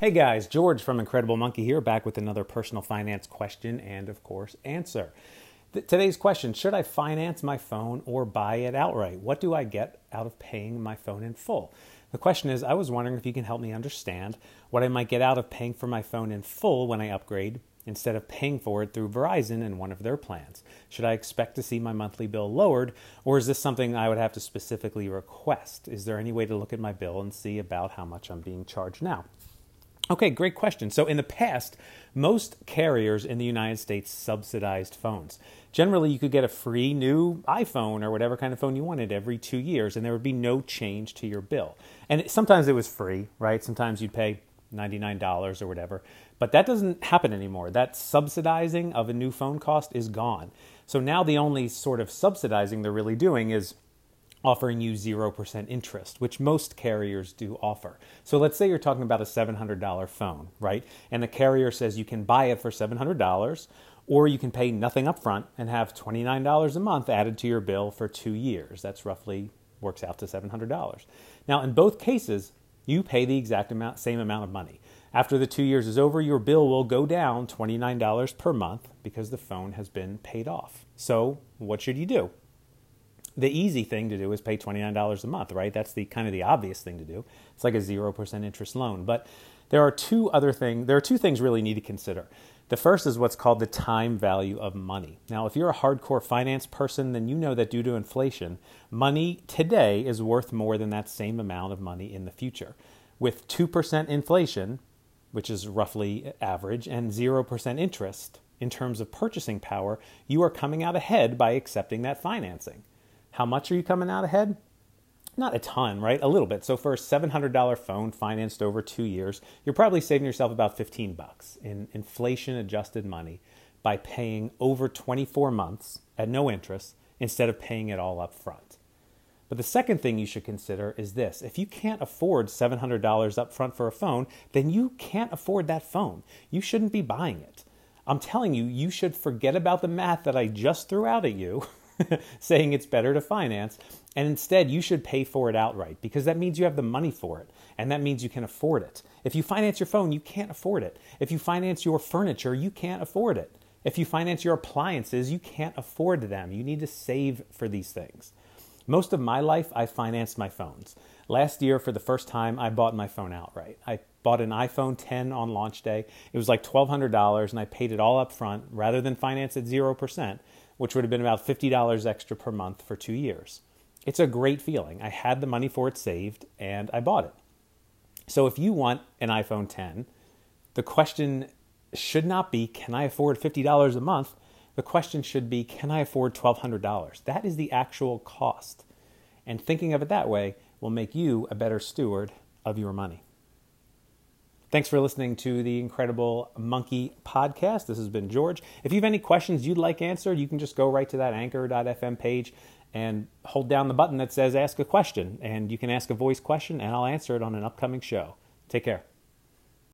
Hey guys, George from Incredible Monkey here, back with another personal finance question and, of course, answer. Th- today's question Should I finance my phone or buy it outright? What do I get out of paying my phone in full? The question is I was wondering if you can help me understand what I might get out of paying for my phone in full when I upgrade instead of paying for it through Verizon in one of their plans. Should I expect to see my monthly bill lowered, or is this something I would have to specifically request? Is there any way to look at my bill and see about how much I'm being charged now? Okay, great question. So, in the past, most carriers in the United States subsidized phones. Generally, you could get a free new iPhone or whatever kind of phone you wanted every two years, and there would be no change to your bill. And sometimes it was free, right? Sometimes you'd pay $99 or whatever. But that doesn't happen anymore. That subsidizing of a new phone cost is gone. So now the only sort of subsidizing they're really doing is offering you 0% interest, which most carriers do offer. So let's say you're talking about a $700 phone, right? And the carrier says you can buy it for $700 or you can pay nothing up front and have $29 a month added to your bill for 2 years. That's roughly works out to $700. Now, in both cases, you pay the exact amount same amount of money. After the 2 years is over, your bill will go down $29 per month because the phone has been paid off. So, what should you do? The easy thing to do is pay $29 a month, right? That's the kind of the obvious thing to do. It's like a 0% interest loan. But there are two other things, there are two things really need to consider. The first is what's called the time value of money. Now, if you're a hardcore finance person, then you know that due to inflation, money today is worth more than that same amount of money in the future. With 2% inflation, which is roughly average, and 0% interest in terms of purchasing power, you are coming out ahead by accepting that financing. How much are you coming out ahead? Not a ton, right? A little bit. So for a $700 phone financed over 2 years, you're probably saving yourself about 15 bucks in inflation adjusted money by paying over 24 months at no interest instead of paying it all up front. But the second thing you should consider is this. If you can't afford $700 up front for a phone, then you can't afford that phone. You shouldn't be buying it. I'm telling you, you should forget about the math that I just threw out at you saying it's better to finance. And instead, you should pay for it outright because that means you have the money for it. And that means you can afford it. If you finance your phone, you can't afford it. If you finance your furniture, you can't afford it. If you finance your appliances, you can't afford them. You need to save for these things. Most of my life, I financed my phones. Last year, for the first time, I bought my phone outright. I bought an iPhone 10 on launch day. It was like $1,200, and I paid it all up front rather than finance at 0% which would have been about $50 extra per month for two years. It's a great feeling. I had the money for it saved and I bought it. So if you want an iPhone 10, the question should not be, can I afford $50 a month? The question should be, can I afford $1,200? That is the actual cost. And thinking of it that way will make you a better steward of your money. Thanks for listening to the Incredible Monkey podcast. This has been George. If you have any questions you'd like answered, you can just go right to that anchor.fm page and hold down the button that says ask a question. And you can ask a voice question, and I'll answer it on an upcoming show. Take care.